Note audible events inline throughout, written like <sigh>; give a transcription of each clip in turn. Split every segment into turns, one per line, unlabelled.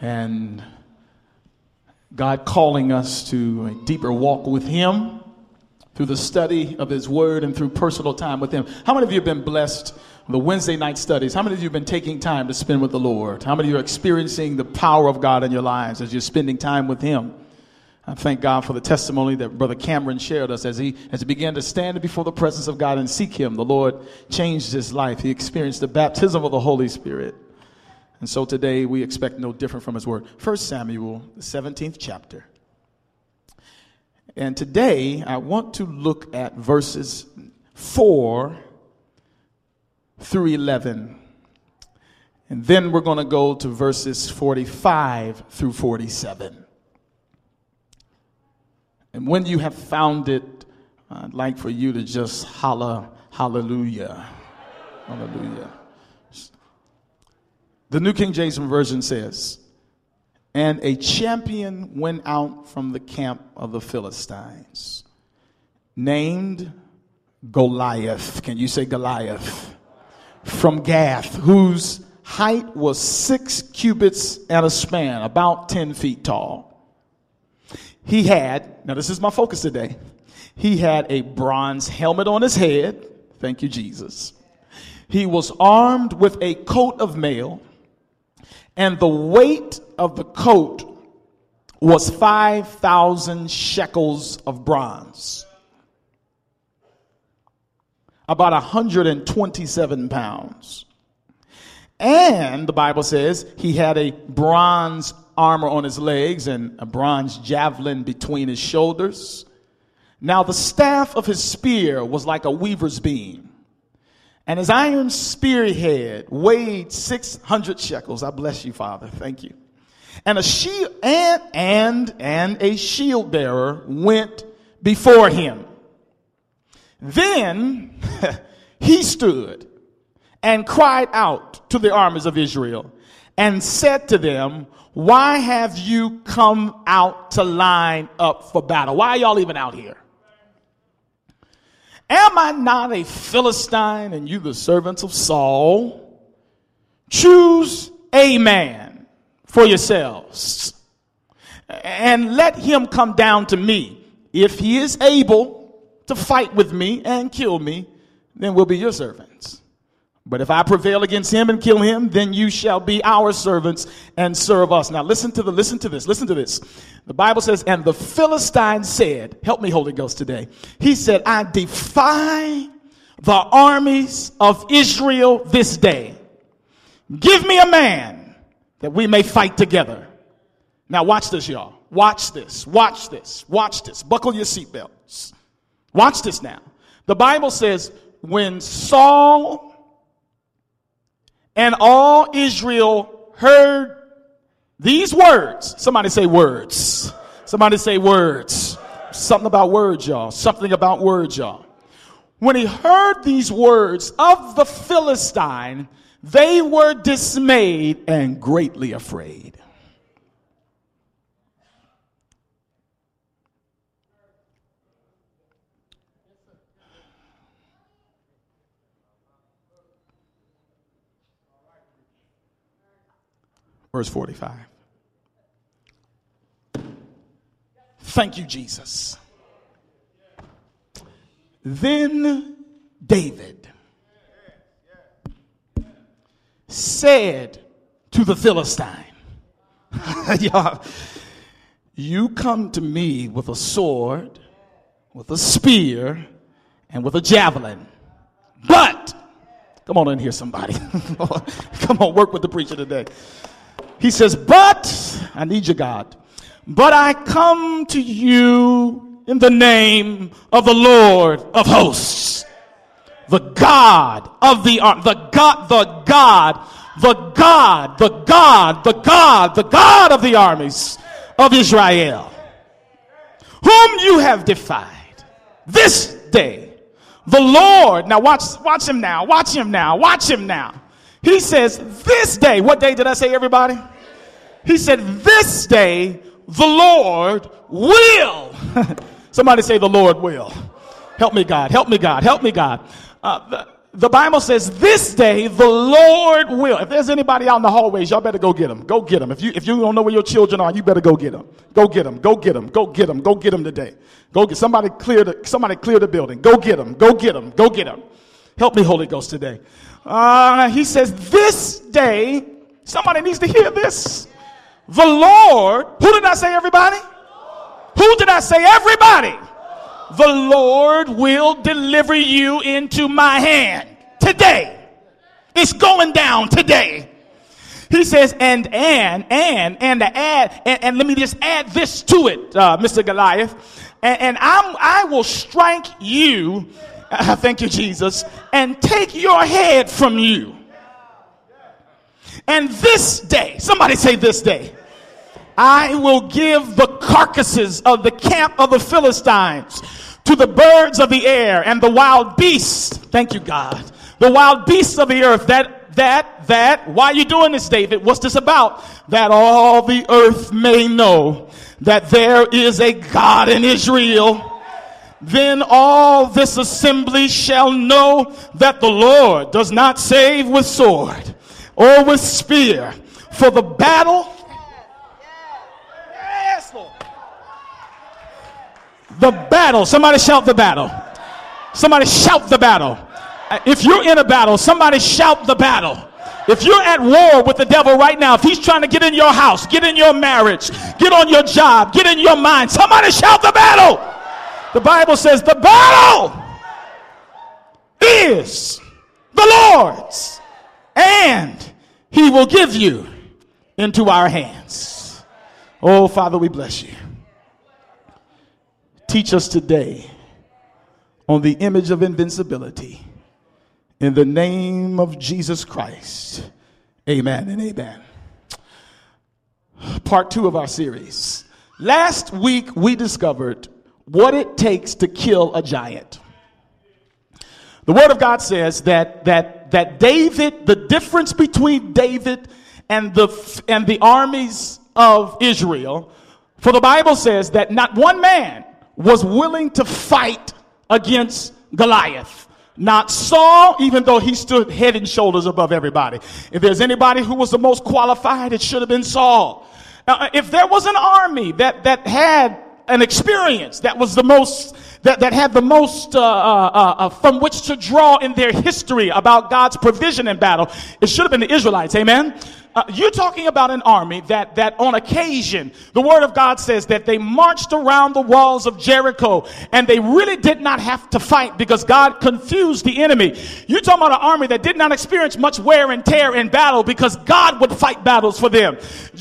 and God calling us to a deeper walk with Him through the study of His Word and through personal time with Him. How many of you have been blessed? The Wednesday night studies. How many of you have been taking time to spend with the Lord? How many of you are experiencing the power of God in your lives as you're spending time with Him? I thank God for the testimony that Brother Cameron shared us as he, as he began to stand before the presence of God and seek Him. The Lord changed his life. He experienced the baptism of the Holy Spirit. And so today we expect no different from His Word. 1 Samuel, the 17th chapter. And today I want to look at verses 4 through 11. And then we're going to go to verses 45 through 47. And when you have found it, I'd like for you to just holler, hallelujah. Hallelujah. The New King James Version says, And a champion went out from the camp of the Philistines, named Goliath. Can you say Goliath? From Gath, whose height was six cubits and a span, about 10 feet tall. He had, now this is my focus today, he had a bronze helmet on his head. Thank you, Jesus. He was armed with a coat of mail, and the weight of the coat was 5,000 shekels of bronze, about 127 pounds. And the Bible says he had a bronze armor on his legs and a bronze javelin between his shoulders. Now the staff of his spear was like a weaver's beam. And his iron spearhead weighed 600 shekels. I bless you, Father. Thank you. And a shield and, and, and a shield bearer went before him. Then <laughs> he stood and cried out to the armies of Israel and said to them, why have you come out to line up for battle? Why are y'all even out here? Am I not a Philistine and you the servants of Saul? Choose a man for yourselves and let him come down to me. If he is able to fight with me and kill me, then we'll be your servants. But if I prevail against him and kill him, then you shall be our servants and serve us. Now listen to the listen to this. Listen to this. The Bible says, and the Philistine said, help me Holy Ghost today. He said, I defy the armies of Israel this day. Give me a man that we may fight together. Now watch this, y'all. Watch this. Watch this. Watch this. Buckle your seatbelts. Watch this now. The Bible says, when Saul and all Israel heard these words. Somebody say words. Somebody say words. Something about words, y'all. Something about words, y'all. When he heard these words of the Philistine, they were dismayed and greatly afraid. Verse 45. Thank you, Jesus. Then David said to the Philistine, <laughs> You come to me with a sword, with a spear, and with a javelin. But, come on in here, somebody. <laughs> come on, work with the preacher today. He says, But, I need you, God, but I come to you in the name of the Lord of hosts, the God of the, uh, the God, the God, the God, the God, the God, the God of the armies of Israel, whom you have defied this day. The Lord, now watch, watch him now, watch him now, watch him now. He says, This day, what day did I say, everybody? He said, This day the Lord will. <laughs> Somebody say, The Lord will. Help me, God. Help me, God. Help me, God. Uh, the Bible says, this day the Lord will. If there's anybody out in the hallways, y'all better go get them. Go get them. If you, if you don't know where your children are, you better go get them. Go get them. Go get them. Go get them. Go get them today. Go get somebody clear the, somebody clear the building. Go get them. Go get them. Go get them. Help me, Holy Ghost, today. Uh, he says, this day, somebody needs to hear this. The Lord, who did I say everybody? Who did I say everybody? the Lord will deliver you into my hand today. It's going down today. He says, and, and, and, and to add, and, and let me just add this to it, uh, Mr. Goliath. And, and I will strike you, uh, thank you, Jesus, and take your head from you. And this day, somebody say this day, I will give the carcasses of the camp of the Philistines to the birds of the air and the wild beasts. Thank you, God. The wild beasts of the earth that, that, that. Why are you doing this, David? What's this about? That all the earth may know that there is a God in Israel. Then all this assembly shall know that the Lord does not save with sword or with spear. For the battle The battle. Somebody shout the battle. Somebody shout the battle. If you're in a battle, somebody shout the battle. If you're at war with the devil right now, if he's trying to get in your house, get in your marriage, get on your job, get in your mind, somebody shout the battle. The Bible says the battle is the Lord's and he will give you into our hands. Oh, Father, we bless you. Teach us today on the image of invincibility. In the name of Jesus Christ. Amen and amen. Part two of our series. Last week we discovered what it takes to kill a giant. The word of God says that, that, that David, the difference between David and the, and the armies of Israel, for the Bible says that not one man was willing to fight against Goliath. Not Saul, even though he stood head and shoulders above everybody. If there's anybody who was the most qualified, it should have been Saul. Now, if there was an army that, that had an experience that was the most that, that had the most uh, uh, uh, uh, from which to draw in their history about God's provision in battle, it should have been the Israelites. Amen. Uh, you're talking about an army that, that on occasion, the word of God says that they marched around the walls of Jericho and they really did not have to fight because God confused the enemy. You're talking about an army that did not experience much wear and tear in battle because God would fight battles for them.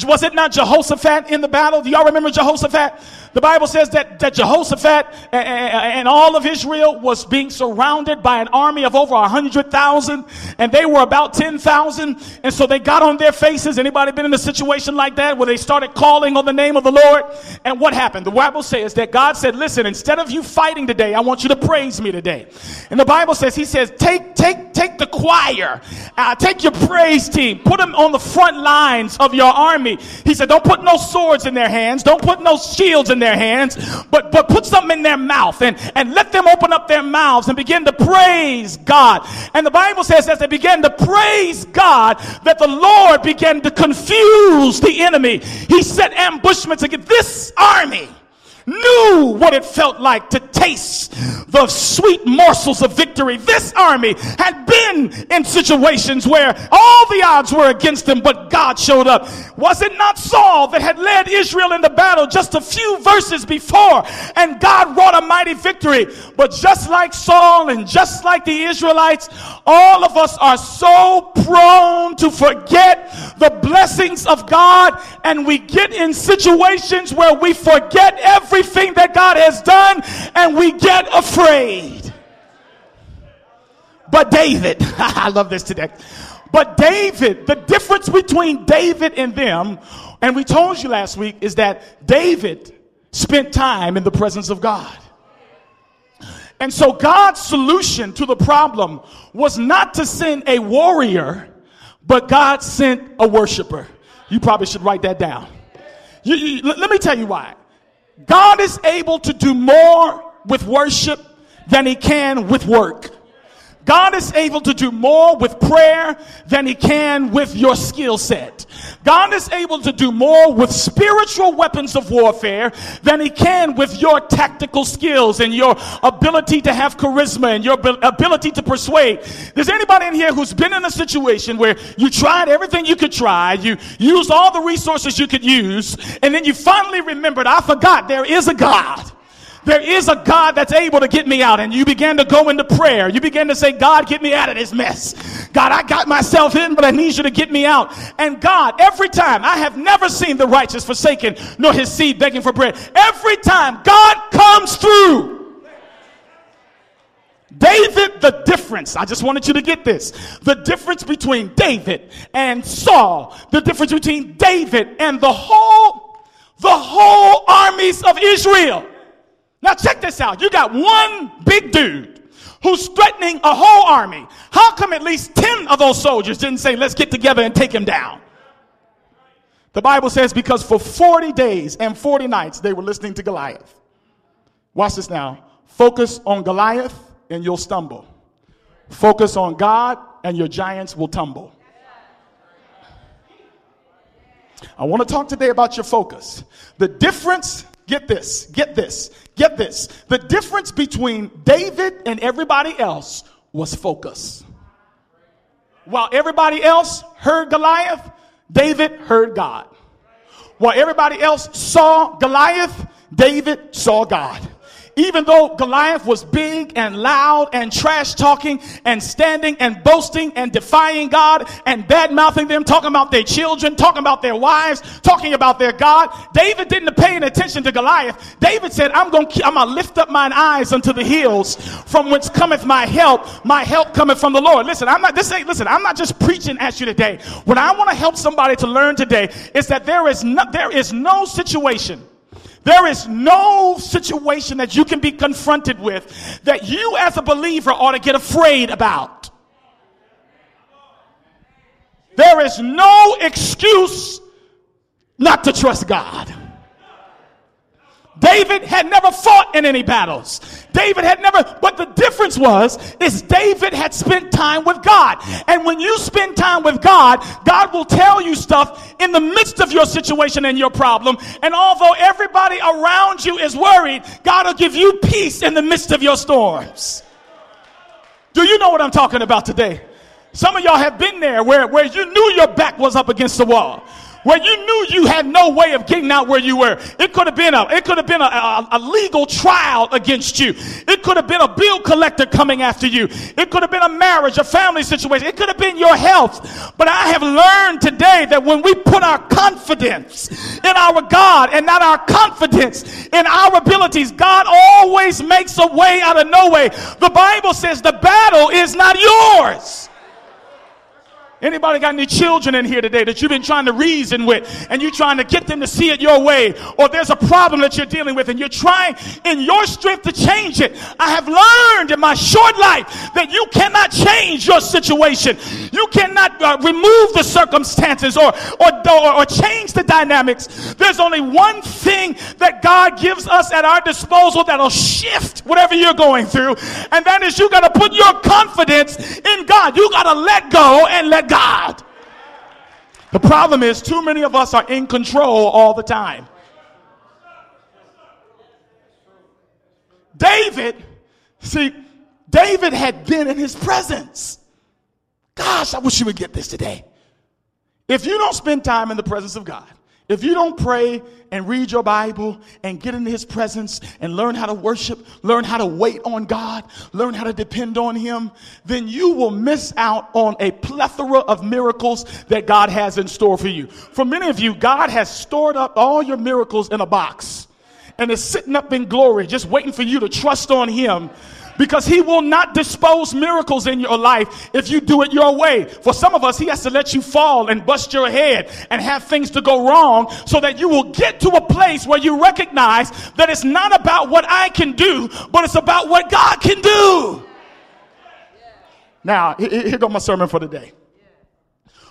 Was it not Jehoshaphat in the battle? Do y'all remember Jehoshaphat? The Bible says that, that Jehoshaphat and, and all of Israel was being surrounded by an army of over a hundred thousand and they were about 10,000. And so they got on their faces. Anybody been in a situation like that where they started calling on the name of the Lord? And what happened? The Bible says that God said, listen, instead of you fighting today, I want you to praise me today. And the Bible says, he says, take, take, take the choir, uh, take your praise team, put them on the front lines of your army. He said, don't put no swords in their hands. Don't put no shields in their hands, but, but put something in their mouth and, and let them open up their mouths and begin to praise God. And the Bible says as they began to praise God, that the Lord began to confuse the enemy. He set ambushments against this army knew what it felt like to taste the sweet morsels of victory. This army had been in situations where all the odds were against them, but God showed up. Was it not Saul that had led Israel in the battle just a few verses before and God wrought a mighty victory? But just like Saul and just like the Israelites, all of us are so prone to forget the blessings of God and we get in situations where we forget every everything that God has done and we get afraid. But David, <laughs> I love this today. But David, the difference between David and them, and we told you last week, is that David spent time in the presence of God. And so God's solution to the problem was not to send a warrior, but God sent a worshiper. You probably should write that down. You, you, let me tell you why. God is able to do more with worship than he can with work. God is able to do more with prayer than he can with your skill set. God is able to do more with spiritual weapons of warfare than he can with your tactical skills and your ability to have charisma and your ability to persuade. There's anybody in here who's been in a situation where you tried everything you could try, you used all the resources you could use, and then you finally remembered, I forgot there is a God. There is a God that's able to get me out. And you began to go into prayer. You began to say, God, get me out of this mess. God, I got myself in, but I need you to get me out. And God, every time, I have never seen the righteous forsaken, nor his seed begging for bread. Every time, God comes through. David, the difference, I just wanted you to get this. The difference between David and Saul, the difference between David and the whole, the whole armies of Israel. Now check this out. You got one big dude who's threatening a whole army. How come at least 10 of those soldiers didn't say, let's get together and take him down? The Bible says because for 40 days and 40 nights they were listening to Goliath. Watch this now. Focus on Goliath and you'll stumble. Focus on God and your giants will tumble. I want to talk today about your focus. The difference Get this, get this, get this. The difference between David and everybody else was focus. While everybody else heard Goliath, David heard God. While everybody else saw Goliath, David saw God. Even though Goliath was big and loud and trash talking and standing and boasting and defying God and bad mouthing them, talking about their children, talking about their wives, talking about their God, David didn't pay any attention to Goliath. David said, I'm going to, I'm to lift up mine eyes unto the hills from whence cometh my help. My help cometh from the Lord. Listen, I'm not, this ain't, listen, I'm not just preaching at you today. What I want to help somebody to learn today is that there is no, there is no situation there is no situation that you can be confronted with that you as a believer ought to get afraid about. There is no excuse not to trust God. David had never fought in any battles. David had never, but the difference was, is David had spent time with God. And when you spend time with God, God will tell you stuff in the midst of your situation and your problem. And although everybody around you is worried, God will give you peace in the midst of your storms. Do you know what I'm talking about today? Some of y'all have been there where, where you knew your back was up against the wall where you knew you had no way of getting out where you were. It could have been a, it could have been a, a, a, legal trial against you. It could have been a bill collector coming after you. It could have been a marriage, a family situation. It could have been your health. But I have learned today that when we put our confidence in our God and not our confidence in our abilities, God always makes a way out of no way. The Bible says the battle is not yours. Anybody got any children in here today that you've been trying to reason with and you're trying to get them to see it your way? Or there's a problem that you're dealing with and you're trying in your strength to change it. I have learned in my short life that you cannot change your situation. You cannot uh, remove the circumstances or, or, or, or change the dynamics. There's only one thing that God gives us at our disposal that'll shift whatever you're going through. And that is you got to put your confidence in God. You got to let go and let God. The problem is, too many of us are in control all the time. David, see, David had been in his presence. Gosh, I wish you would get this today. If you don't spend time in the presence of God, if you don't pray and read your Bible and get into His presence and learn how to worship, learn how to wait on God, learn how to depend on Him, then you will miss out on a plethora of miracles that God has in store for you. For many of you, God has stored up all your miracles in a box and is sitting up in glory, just waiting for you to trust on Him because he will not dispose miracles in your life if you do it your way. For some of us, he has to let you fall and bust your head and have things to go wrong so that you will get to a place where you recognize that it's not about what I can do, but it's about what God can do. Now, here goes my sermon for the day.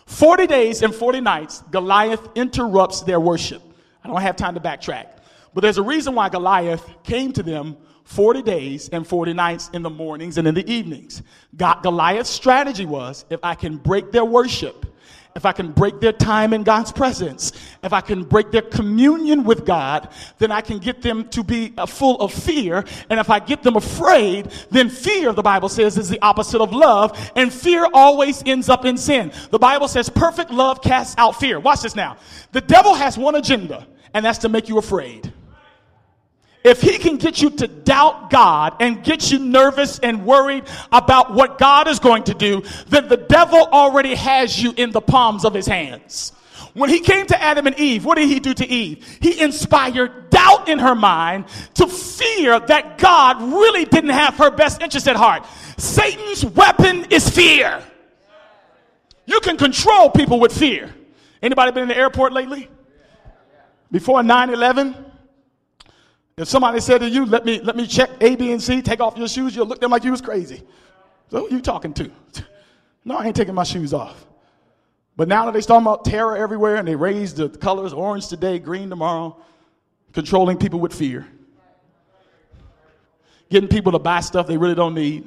40 days and 40 nights, Goliath interrupts their worship. I don't have time to backtrack. But there's a reason why Goliath came to them 40 days and 40 nights in the mornings and in the evenings. God, Goliath's strategy was if I can break their worship, if I can break their time in God's presence, if I can break their communion with God, then I can get them to be uh, full of fear. And if I get them afraid, then fear, the Bible says, is the opposite of love. And fear always ends up in sin. The Bible says perfect love casts out fear. Watch this now. The devil has one agenda, and that's to make you afraid if he can get you to doubt God and get you nervous and worried about what God is going to do, then the devil already has you in the palms of his hands. When he came to Adam and Eve, what did he do to Eve? He inspired doubt in her mind to fear that God really didn't have her best interest at heart. Satan's weapon is fear. You can control people with fear. Anybody been in the airport lately? Before 9 11? If somebody said to you, let me, let me check A, B, and C, take off your shoes, you'll look at them like you was crazy. So who you talking to? <laughs> No, I ain't taking my shoes off. But now that they talking about terror everywhere and they raise the colors orange today, green tomorrow, controlling people with fear, getting people to buy stuff they really don't need,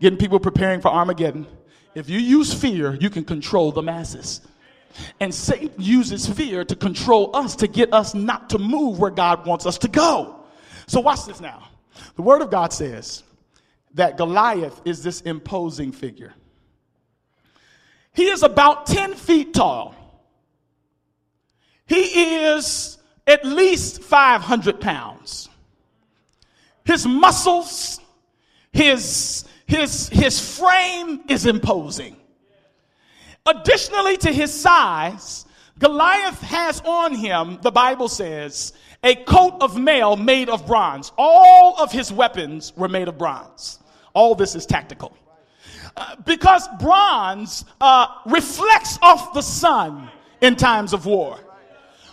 getting people preparing for Armageddon. If you use fear, you can control the masses. And Satan uses fear to control us, to get us not to move where God wants us to go. So, watch this now. The Word of God says that Goliath is this imposing figure. He is about 10 feet tall. He is at least 500 pounds. His muscles, his, his, his frame is imposing. Additionally to his size, Goliath has on him, the Bible says, a coat of mail made of bronze. All of his weapons were made of bronze. All this is tactical. Uh, because bronze uh, reflects off the sun in times of war.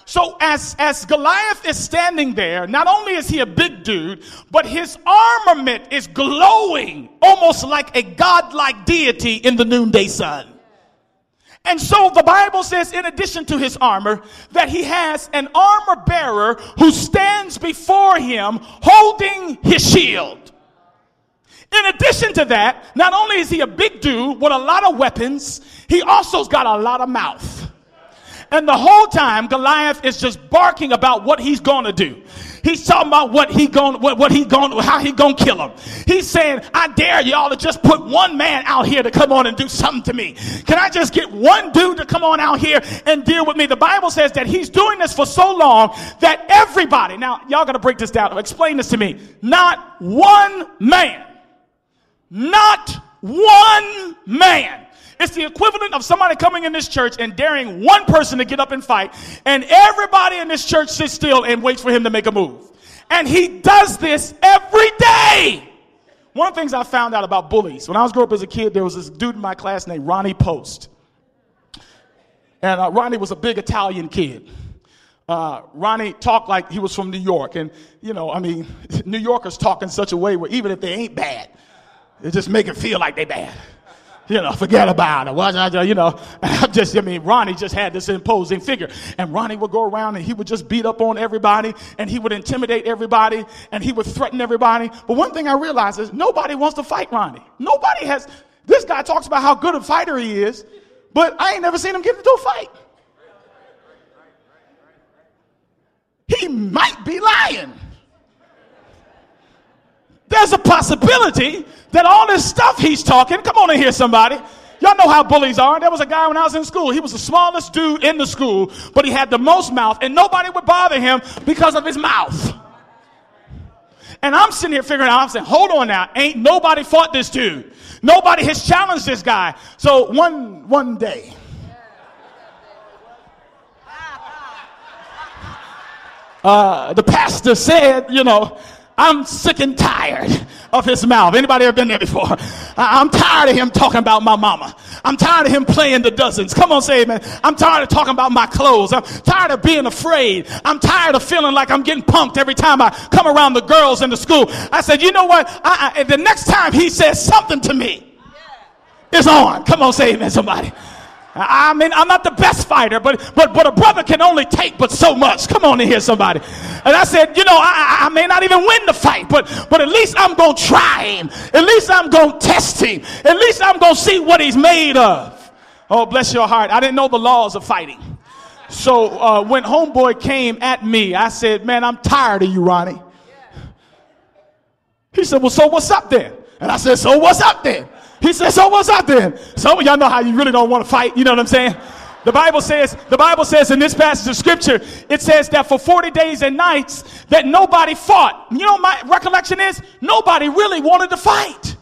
So as, as Goliath is standing there, not only is he a big dude, but his armament is glowing almost like a godlike deity in the noonday sun. And so the Bible says, in addition to his armor, that he has an armor bearer who stands before him holding his shield. In addition to that, not only is he a big dude with a lot of weapons, he also's got a lot of mouth. And the whole time, Goliath is just barking about what he's going to do. He's talking about what he going, what, what he going, how he going to kill him. He's saying, I dare y'all to just put one man out here to come on and do something to me. Can I just get one dude to come on out here and deal with me? The Bible says that he's doing this for so long that everybody, now y'all got to break this down. Explain this to me. Not one man, not one man it's the equivalent of somebody coming in this church and daring one person to get up and fight, and everybody in this church sits still and waits for him to make a move. And he does this every day. One of the things I found out about bullies, when I was growing up as a kid, there was this dude in my class named Ronnie Post. And uh, Ronnie was a big Italian kid. Uh, Ronnie talked like he was from New York. And, you know, I mean, <laughs> New Yorkers talk in such a way where even if they ain't bad, it just make it feel like they bad you know, forget about it. You know, <laughs> I just, I mean, Ronnie just had this imposing figure. And Ronnie would go around and he would just beat up on everybody and he would intimidate everybody and he would threaten everybody. But one thing I realized is nobody wants to fight Ronnie. Nobody has, this guy talks about how good a fighter he is, but I ain't never seen him get into a fight. He might be lying there's a possibility that all this stuff he's talking, come on in here, somebody. Y'all know how bullies are. There was a guy when I was in school. He was the smallest dude in the school, but he had the most mouth, and nobody would bother him because of his mouth. And I'm sitting here figuring out, I'm saying, hold on now, ain't nobody fought this dude. Nobody has challenged this guy. So one one day, uh, the pastor said, you know, I'm sick and tired of his mouth. Anybody ever been there before? I'm tired of him talking about my mama. I'm tired of him playing the dozens. Come on, say amen. I'm tired of talking about my clothes. I'm tired of being afraid. I'm tired of feeling like I'm getting punked every time I come around the girls in the school. I said, you know what? I, I, the next time he says something to me, it's on. Come on, say amen, somebody. I mean, I'm not the best fighter, but but but a brother can only take but so much. Come on in here, somebody. And I said, you know, I, I may not even win the fight, but but at least I'm gonna try him. At least I'm gonna test him. At least I'm gonna see what he's made of. Oh, bless your heart. I didn't know the laws of fighting. So uh, when homeboy came at me, I said, man, I'm tired of you, Ronnie. He said, well, so what's up then? And I said, so what's up then? He said, so what's up then? Some of y'all know how you really don't want to fight. You know what I'm saying? The Bible says, the Bible says in this passage of scripture, it says that for 40 days and nights that nobody fought. You know, my recollection is nobody really wanted to fight.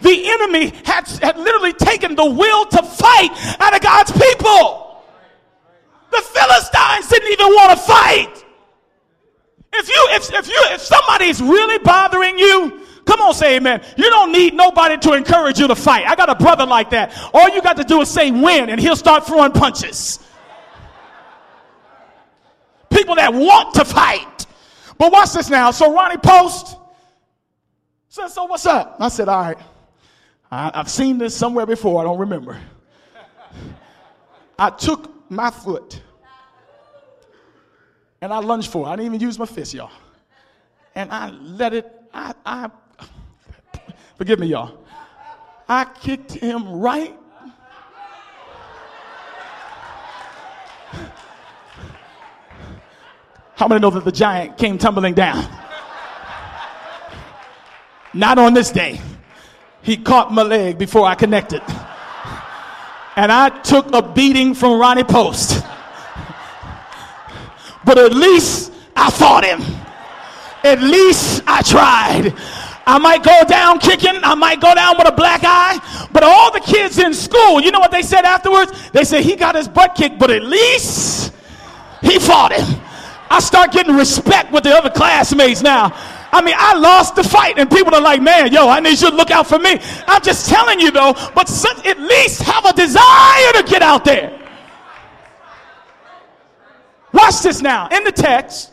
The enemy had, had literally taken the will to fight out of God's people. The Philistines didn't even want to fight. If you, if, if you, if somebody's really bothering you, Come on, say amen. You don't need nobody to encourage you to fight. I got a brother like that. All you got to do is say win, and he'll start throwing punches. People that want to fight. But watch this now. So Ronnie Post said, So what's up? I said, All right. I, I've seen this somewhere before. I don't remember. I took my foot and I lunged for it. I didn't even use my fist, y'all. And I let it, I, I Forgive me, y'all. I kicked him right. How many know that the giant came tumbling down? Not on this day. He caught my leg before I connected. And I took a beating from Ronnie Post. But at least I fought him. At least I tried. I might go down kicking. I might go down with a black eye. But all the kids in school, you know what they said afterwards? They said he got his butt kicked, but at least he fought him. I start getting respect with the other classmates now. I mean, I lost the fight, and people are like, man, yo, I need you to look out for me. I'm just telling you, though, but at least have a desire to get out there. Watch this now. In the text,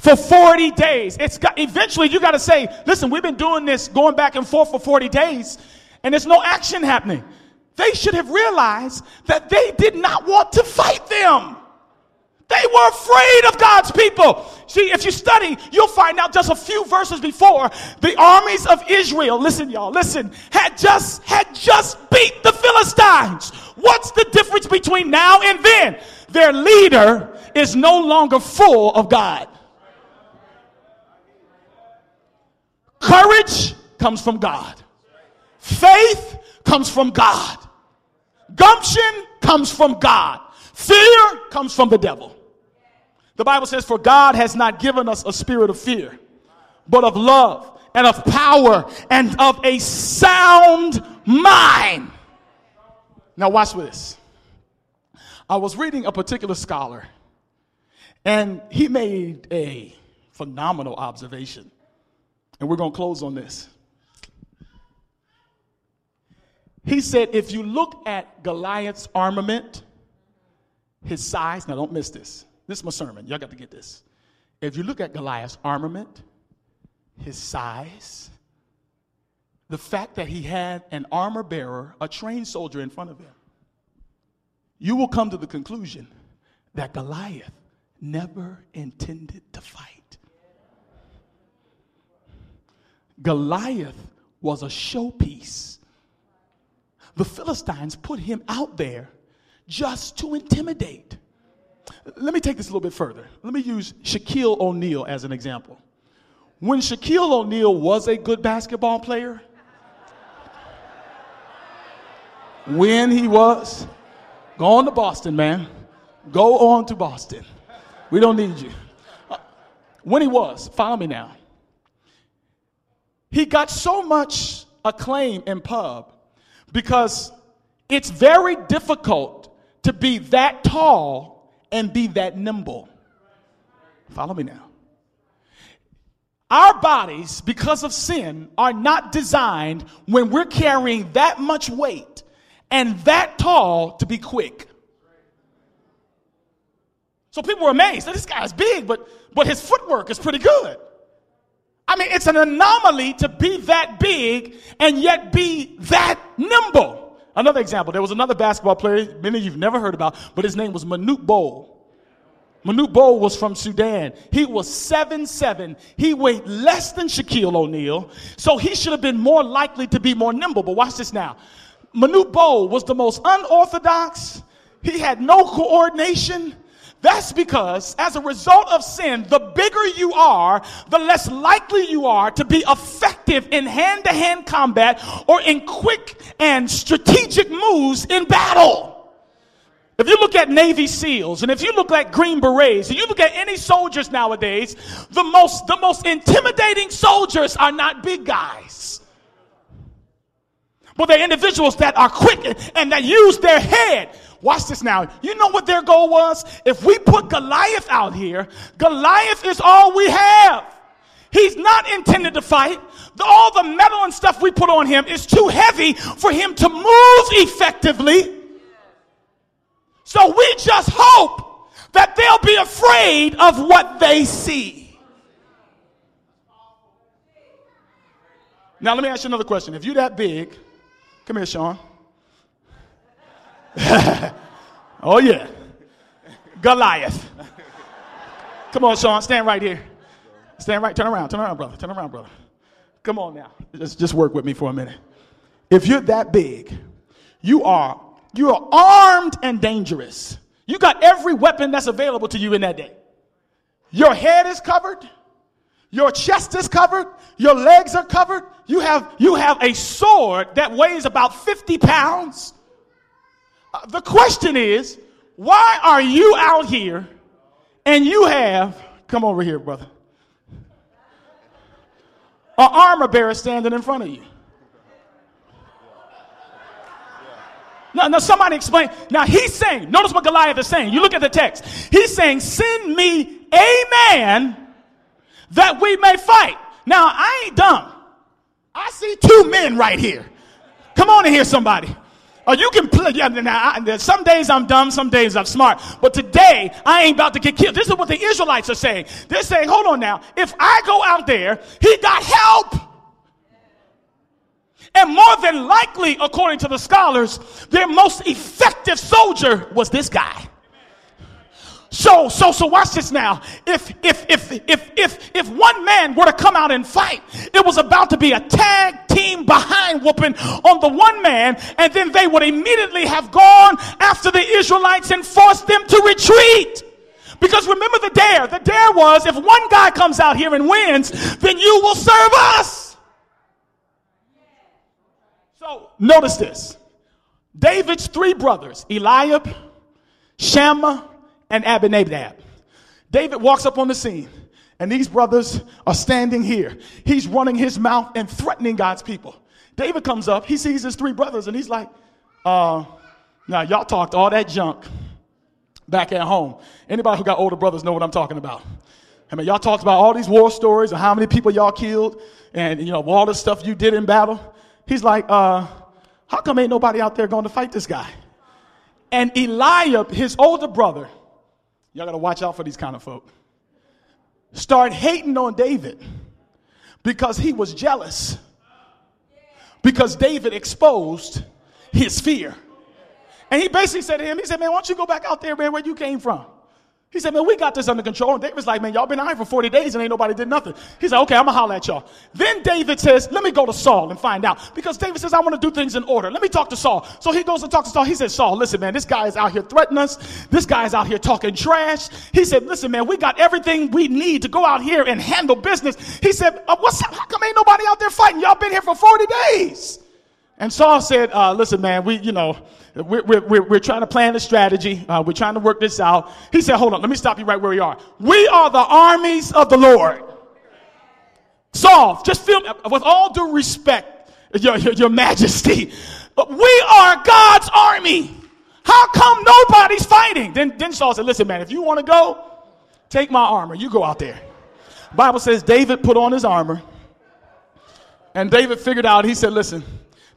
for 40 days. It's got, eventually you got to say, listen, we've been doing this going back and forth for 40 days and there's no action happening. They should have realized that they did not want to fight them. They were afraid of God's people. See, if you study, you'll find out just a few verses before the armies of Israel, listen y'all, listen, had just had just beat the Philistines. What's the difference between now and then? Their leader is no longer full of God. Courage comes from God. Faith comes from God. Gumption comes from God. Fear comes from the devil. The Bible says, For God has not given us a spirit of fear, but of love and of power and of a sound mind. Now, watch this. I was reading a particular scholar, and he made a phenomenal observation. And we're going to close on this. He said, if you look at Goliath's armament, his size, now don't miss this. This is my sermon. Y'all got to get this. If you look at Goliath's armament, his size, the fact that he had an armor bearer, a trained soldier in front of him, you will come to the conclusion that Goliath never intended to fight. Goliath was a showpiece. The Philistines put him out there just to intimidate. Let me take this a little bit further. Let me use Shaquille O'Neal as an example. When Shaquille O'Neal was a good basketball player, when he was, go on to Boston, man. Go on to Boston. We don't need you. Uh, when he was, follow me now. He got so much acclaim in pub because it's very difficult to be that tall and be that nimble. Follow me now. Our bodies, because of sin, are not designed when we're carrying that much weight and that tall to be quick. So people were amazed this guy's big, but, but his footwork is pretty good. I mean, it's an anomaly to be that big and yet be that nimble. Another example, there was another basketball player, many of you've never heard about, but his name was Manute Bol. Manute Bol was from Sudan. He was seven seven. He weighed less than Shaquille O'Neal, so he should have been more likely to be more nimble. But watch this now. Manute Bol was the most unorthodox. He had no coordination. That's because, as a result of sin, the bigger you are, the less likely you are to be effective in hand to hand combat or in quick and strategic moves in battle. If you look at Navy SEALs and if you look at Green Berets and you look at any soldiers nowadays, the most, the most intimidating soldiers are not big guys. But they're individuals that are quick and that use their head. Watch this now. You know what their goal was? If we put Goliath out here, Goliath is all we have. He's not intended to fight. All the metal and stuff we put on him is too heavy for him to move effectively. So we just hope that they'll be afraid of what they see. Now, let me ask you another question. If you're that big, come here, Sean. <laughs> oh, yeah. Goliath. Come on, Sean, stand right here. Stand right, turn around, turn around, brother, turn around, brother. Come on now. Just, just work with me for a minute. If you're that big, you are you are armed and dangerous. You got every weapon that's available to you in that day. Your head is covered. Your chest is covered. Your legs are covered. You have, you have a sword that weighs about 50 pounds. Uh, the question is, why are you out here and you have, come over here, brother, an armor bearer standing in front of you? Now, now somebody explain. Now he's saying, notice what Goliath is saying. You look at the text. He's saying, send me a man that we may fight. Now I ain't dumb. I see two men right here. Come on in here, somebody. Or you can play. Yeah, now, I, some days I'm dumb, some days I'm smart. But today, I ain't about to get killed. This is what the Israelites are saying. They're saying, hold on now. If I go out there, he got help. And more than likely, according to the scholars, their most effective soldier was this guy. So, so, so watch this now. If, if, if, if, if, if one man were to come out and fight, it was about to be a tag team behind whooping on the one man, and then they would immediately have gone after the Israelites and forced them to retreat. Because remember the dare. The dare was if one guy comes out here and wins, then you will serve us. So notice this David's three brothers, Eliab, Shammah, and Abinadab. David walks up on the scene, and these brothers are standing here. He's running his mouth and threatening God's people. David comes up, he sees his three brothers, and he's like, uh, now y'all talked all that junk back at home. Anybody who got older brothers know what I'm talking about. I mean, y'all talked about all these war stories and how many people y'all killed and, you know, all the stuff you did in battle. He's like, uh, how come ain't nobody out there going to fight this guy? And Eliab, his older brother, y'all got to watch out for these kind of folk, start hating on David because he was jealous. Because David exposed his fear. And he basically said to him, he said, man, why don't you go back out there, man, where you came from? He said, man, we got this under control. And David's like, man, y'all been out here for 40 days and ain't nobody did nothing. He's like, okay, I'm gonna holler at y'all. Then David says, let me go to Saul and find out. Because David says, I want to do things in order. Let me talk to Saul. So he goes and talks to Saul. He says, Saul, listen, man, this guy is out here threatening us. This guy is out here talking trash. He said, listen, man, we got everything we need to go out here and handle business. He said, uh, what's up? How come ain't nobody out there fighting? Y'all been here for 40 days. And Saul said, uh, listen, man, we, you know, we're, we're, we're trying to plan a strategy. Uh, we're trying to work this out. He said, hold on, let me stop you right where we are. We are the armies of the Lord. Saul, just feel, with all due respect, your, your, your majesty, we are God's army. How come nobody's fighting? Then, then Saul said, listen, man, if you want to go, take my armor. You go out there. Bible says David put on his armor. And David figured out, he said, listen,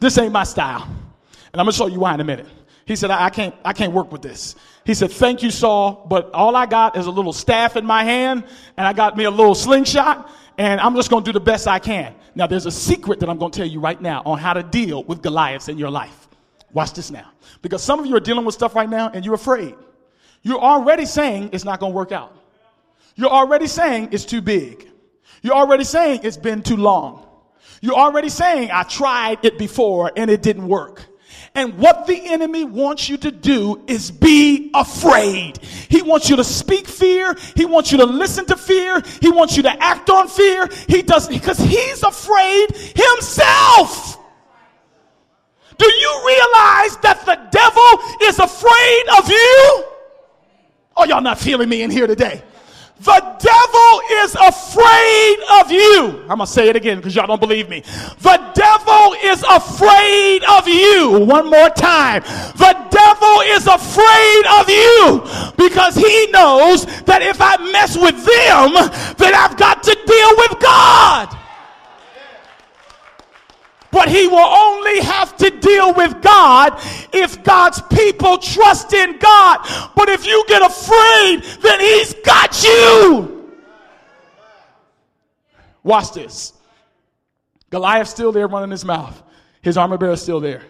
this ain't my style. And I'm gonna show you why in a minute. He said, I, I, can't, I can't work with this. He said, thank you, Saul, but all I got is a little staff in my hand, and I got me a little slingshot, and I'm just gonna do the best I can. Now, there's a secret that I'm gonna tell you right now on how to deal with Goliaths in your life. Watch this now. Because some of you are dealing with stuff right now and you're afraid. You're already saying it's not going to work out. You're already saying it's too big. You're already saying it's been too long. You're already saying I tried it before and it didn't work. And what the enemy wants you to do is be afraid. He wants you to speak fear. He wants you to listen to fear. He wants you to act on fear. He does because he's afraid himself. Do you realize that the devil is afraid of you? Oh, y'all not feeling me in here today. The devil is afraid of you. I'm going to say it again because y'all don't believe me. The devil is afraid of you. One more time. The devil is afraid of you because he knows that if I mess with them, then I've got to deal with God. But he will only have to deal with God if God's people trust in God. But if you get afraid, then he's got you. Watch this. Goliath's still there running his mouth. His armor bearer is still there.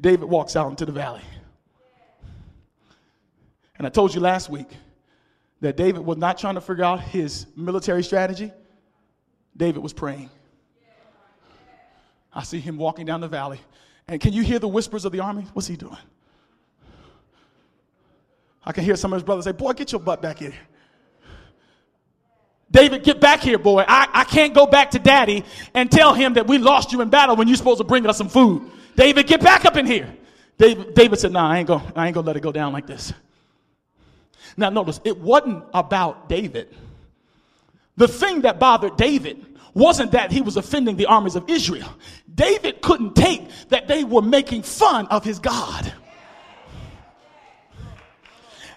David walks out into the valley. And I told you last week that David was not trying to figure out his military strategy. David was praying. I see him walking down the valley. And can you hear the whispers of the army? What's he doing? I can hear some of his brothers say, Boy, get your butt back here. David, get back here, boy. I, I can't go back to daddy and tell him that we lost you in battle when you're supposed to bring us some food. David, get back up in here. David, David said, Nah, I ain't, go, I ain't gonna let it go down like this. Now, notice, it wasn't about David. The thing that bothered David wasn't that he was offending the armies of Israel. David couldn't take that they were making fun of his God.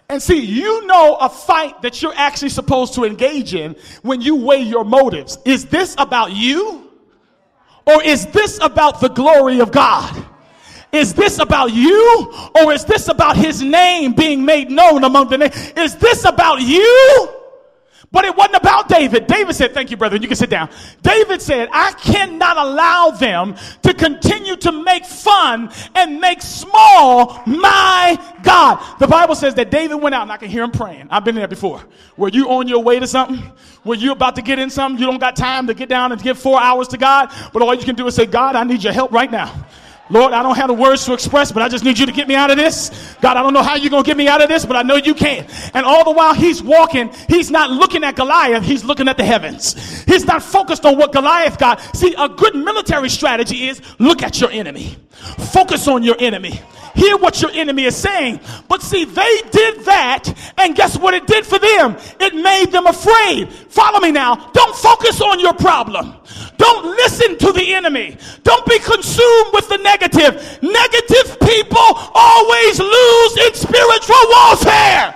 And see, you know a fight that you're actually supposed to engage in when you weigh your motives. Is this about you? Or is this about the glory of God? Is this about you? Or is this about his name being made known among the nations? Is this about you? But it wasn't about David. David said, Thank you, brother. You can sit down. David said, I cannot allow them to continue to make fun and make small my God. The Bible says that David went out and I can hear him praying. I've been there before. Were you on your way to something? Were you about to get in something? You don't got time to get down and give four hours to God, but all you can do is say, God, I need your help right now. Lord, I don't have the words to express, but I just need you to get me out of this. God, I don't know how you're going to get me out of this, but I know you can. And all the while he's walking, he's not looking at Goliath, he's looking at the heavens. He's not focused on what Goliath got. See, a good military strategy is look at your enemy, focus on your enemy. Hear what your enemy is saying. But see, they did that, and guess what it did for them? It made them afraid. Follow me now. Don't focus on your problem. Don't listen to the enemy. Don't be consumed with the negative. Negative people always lose in spiritual warfare.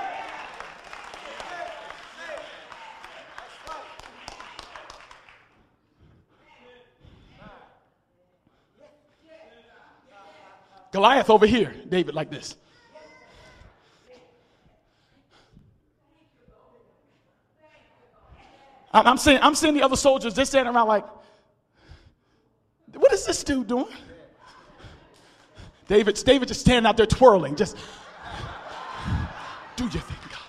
Goliath over here, David like this. I'm seeing, I'm seeing the other soldiers, they're standing around like, what is this dude doing? David, David just standing out there twirling, just do your thing, God.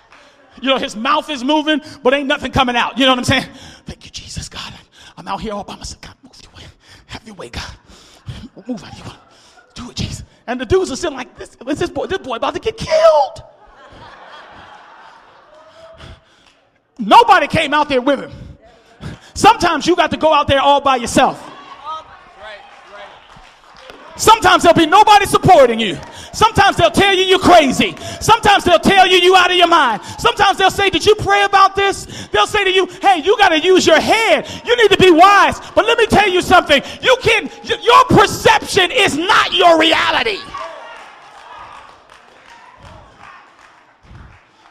You know, his mouth is moving, but ain't nothing coming out. You know what I'm saying? Thank you, Jesus, God. I'm out here all by myself. God, move your way. Have your way, God. Move out here. Do it, Jesus. And the dudes are sitting like, this, this boy, this boy about to get killed. Nobody came out there with him. Sometimes you got to go out there all by yourself. Sometimes there'll be nobody supporting you. Sometimes they'll tell you you're crazy. Sometimes they'll tell you you out of your mind. Sometimes they'll say, did you pray about this? They'll say to you, hey, you got to use your head. You need to be wise. But let me tell you something. You can, your perception is not your reality.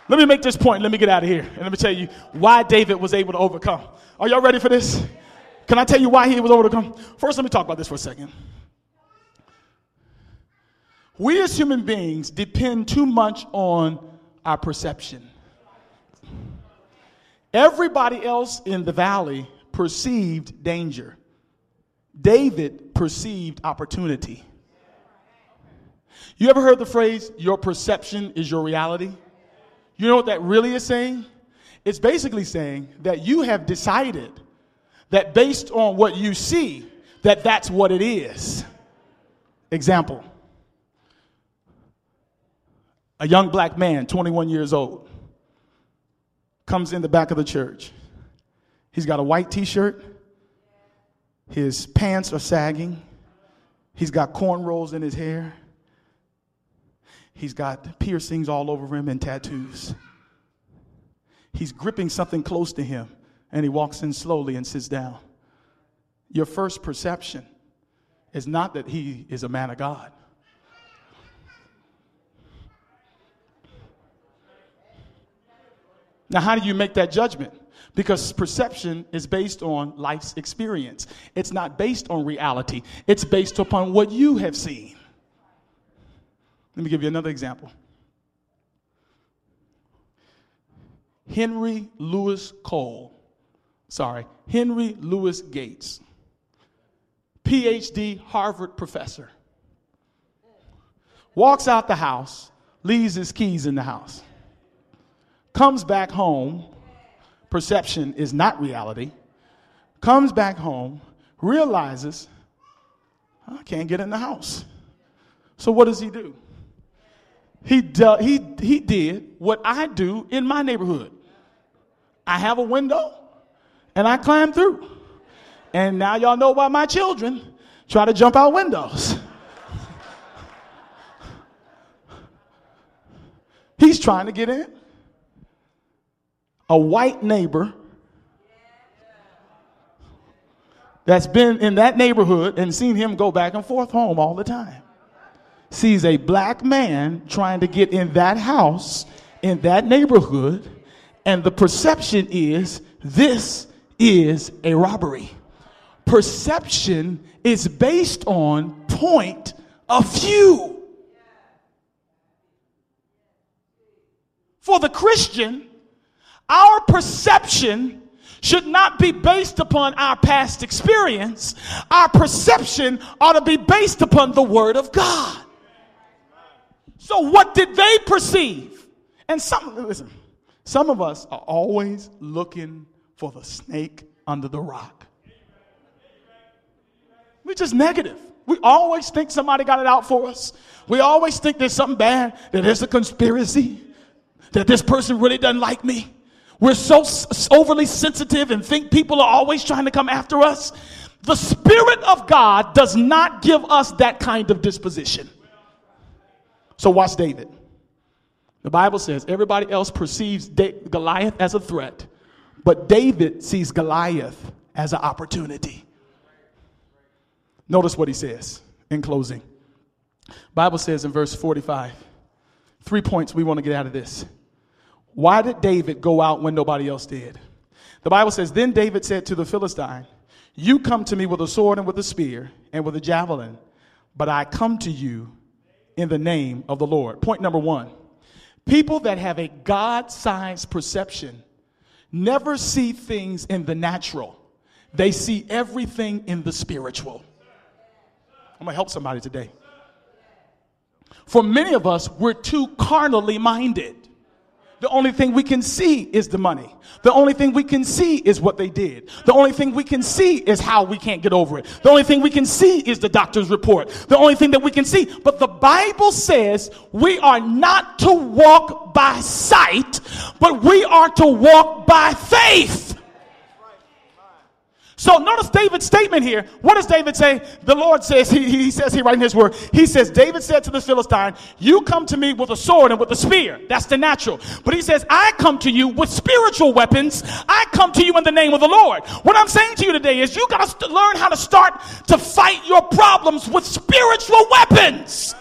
Let me make this point. Let me get out of here. And let me tell you why David was able to overcome. Are y'all ready for this? Can I tell you why he was able to overcome? First, let me talk about this for a second. We as human beings depend too much on our perception. Everybody else in the valley perceived danger. David perceived opportunity. You ever heard the phrase, your perception is your reality? You know what that really is saying? It's basically saying that you have decided that based on what you see, that that's what it is. Example a young black man, 21 years old, comes in the back of the church. He's got a white t shirt, his pants are sagging, he's got cornrows in his hair, he's got piercings all over him and tattoos. He's gripping something close to him, and he walks in slowly and sits down. Your first perception is not that he is a man of God. Now, how do you make that judgment? Because perception is based on life's experience. It's not based on reality, it's based upon what you have seen. Let me give you another example. Henry Louis Cole, sorry, Henry Louis Gates, PhD Harvard professor, walks out the house, leaves his keys in the house comes back home, perception is not reality, comes back home, realizes, I can't get in the house. So what does he do? He, do, he, he did what I do in my neighborhood. I have a window and I climb through. And now y'all know why my children try to jump out windows. <laughs> He's trying to get in a white neighbor that's been in that neighborhood and seen him go back and forth home all the time sees a black man trying to get in that house in that neighborhood and the perception is this is a robbery. Perception is based on point of view. For the christian our perception should not be based upon our past experience. Our perception ought to be based upon the Word of God. So, what did they perceive? And some, listen, some of us are always looking for the snake under the rock. We're just negative. We always think somebody got it out for us. We always think there's something bad, that there's a conspiracy, that this person really doesn't like me. We're so overly sensitive and think people are always trying to come after us. The Spirit of God does not give us that kind of disposition. So, watch David. The Bible says everybody else perceives Goliath as a threat, but David sees Goliath as an opportunity. Notice what he says in closing. Bible says in verse 45, three points we want to get out of this. Why did David go out when nobody else did? The Bible says, Then David said to the Philistine, You come to me with a sword and with a spear and with a javelin, but I come to you in the name of the Lord. Point number one people that have a God sized perception never see things in the natural, they see everything in the spiritual. I'm gonna help somebody today. For many of us, we're too carnally minded. The only thing we can see is the money. The only thing we can see is what they did. The only thing we can see is how we can't get over it. The only thing we can see is the doctor's report. The only thing that we can see. But the Bible says we are not to walk by sight, but we are to walk by faith. So notice David's statement here. What does David say? The Lord says, <laughs> he, he says here right in his word, he says, David said to the Philistine, you come to me with a sword and with a spear. That's the natural. But he says, I come to you with spiritual weapons. I come to you in the name of the Lord. What I'm saying to you today is you got to learn how to start to fight your problems with spiritual weapons.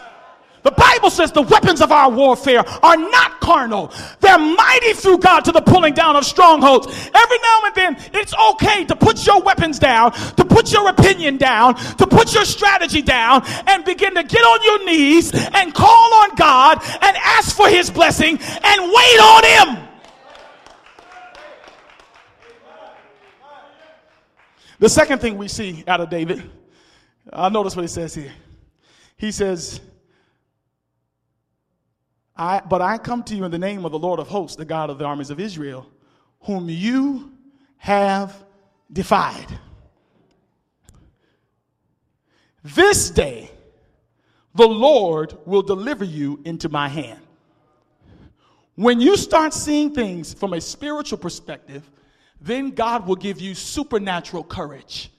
The Bible says the weapons of our warfare are not carnal. They're mighty through God to the pulling down of strongholds. Every now and then, it's okay to put your weapons down, to put your opinion down, to put your strategy down, and begin to get on your knees and call on God and ask for His blessing and wait on Him. The second thing we see out of David, I notice what he says here. He says, I, but I come to you in the name of the Lord of hosts, the God of the armies of Israel, whom you have defied. This day the Lord will deliver you into my hand. When you start seeing things from a spiritual perspective, then God will give you supernatural courage.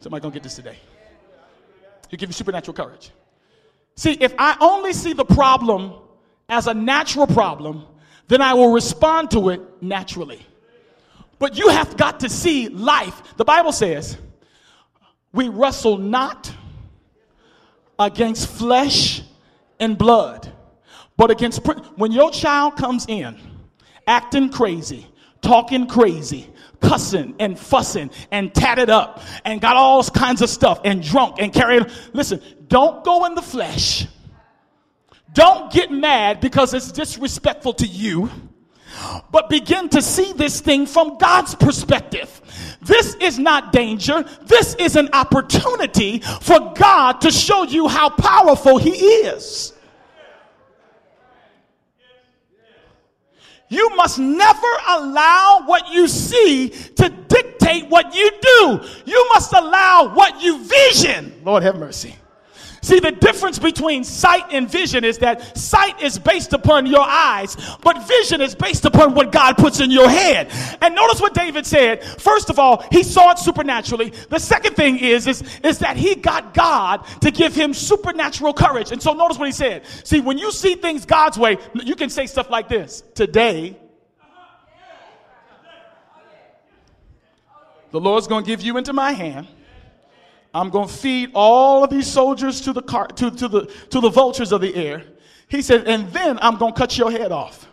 Somebody gonna get this today. He'll give you supernatural courage. See, if I only see the problem as a natural problem, then I will respond to it naturally. But you have got to see life. The Bible says, we wrestle not against flesh and blood, but against when your child comes in acting crazy, talking crazy, cussing and fussing and tatted up and got all kinds of stuff and drunk and carrying. Listen, don't go in the flesh. Don't get mad because it's disrespectful to you but begin to see this thing from God's perspective. This is not danger. This is an opportunity for God to show you how powerful He is. You must never allow what you see to dictate what you do. You must allow what you vision. Lord have mercy. See, the difference between sight and vision is that sight is based upon your eyes, but vision is based upon what God puts in your head. And notice what David said. First of all, he saw it supernaturally. The second thing is, is, is that he got God to give him supernatural courage. And so notice what he said. See, when you see things God's way, you can say stuff like this. Today, the Lord's going to give you into my hand I'm going to feed all of these soldiers to the, car, to, to, the, to the vultures of the air. He said, and then I'm going to cut your head off.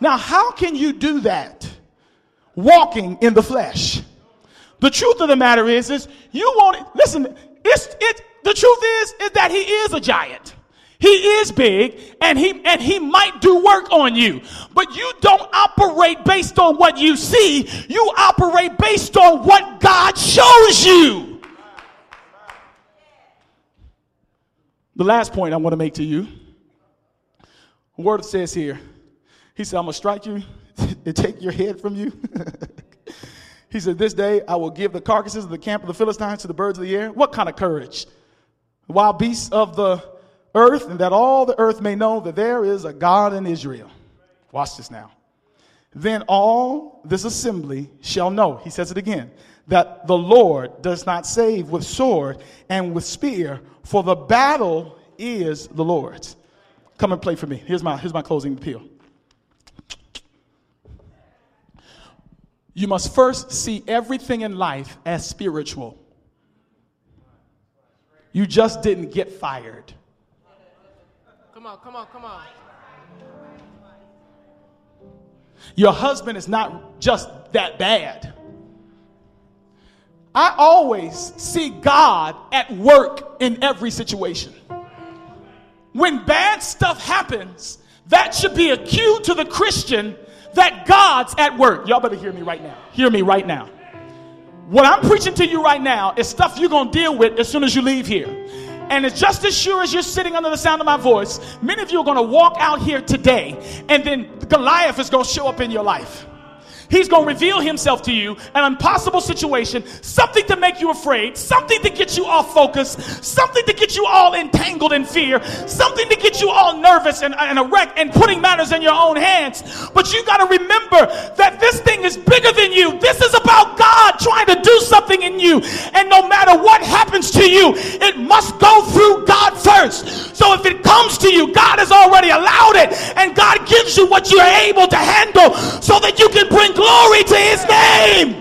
Now, how can you do that walking in the flesh? The truth of the matter is, is you won't, listen, it's, it, the truth is, is that he is a giant. He is big and he and he might do work on you. But you don't operate based on what you see. You operate based on what God shows you. The last point I want to make to you. Word says here. He said, I'm gonna strike you <laughs> and take your head from you. <laughs> he said, This day I will give the carcasses of the camp of the Philistines to the birds of the air. What kind of courage? Wild beasts of the earth, and that all the earth may know that there is a God in Israel. Watch this now. Then all this assembly shall know, he says it again, that the Lord does not save with sword and with spear, for the battle is the Lord's. Come and play for me. Here's my, here's my closing appeal. You must first see everything in life as spiritual. You just didn't get fired. Come on, come on, come on. Your husband is not just that bad. I always see God at work in every situation. When bad stuff happens, that should be a cue to the Christian that God's at work. Y'all better hear me right now. Hear me right now. What I'm preaching to you right now is stuff you're going to deal with as soon as you leave here. And it's just as sure as you're sitting under the sound of my voice, many of you are going to walk out here today, and then Goliath is going to show up in your life. He's going to reveal himself to you, an impossible situation, something to make you afraid, something to get you off focus, something to get you all entangled in fear, something to get you all nervous and, and a wreck and putting matters in your own hands. But you got to remember that this thing is bigger than you. This is about God trying to do something in you. And no matter what happens to you, it must go through God first. So if it comes to you, God has already allowed it, and God gives you what you're able to handle so that you can bring glory to his name.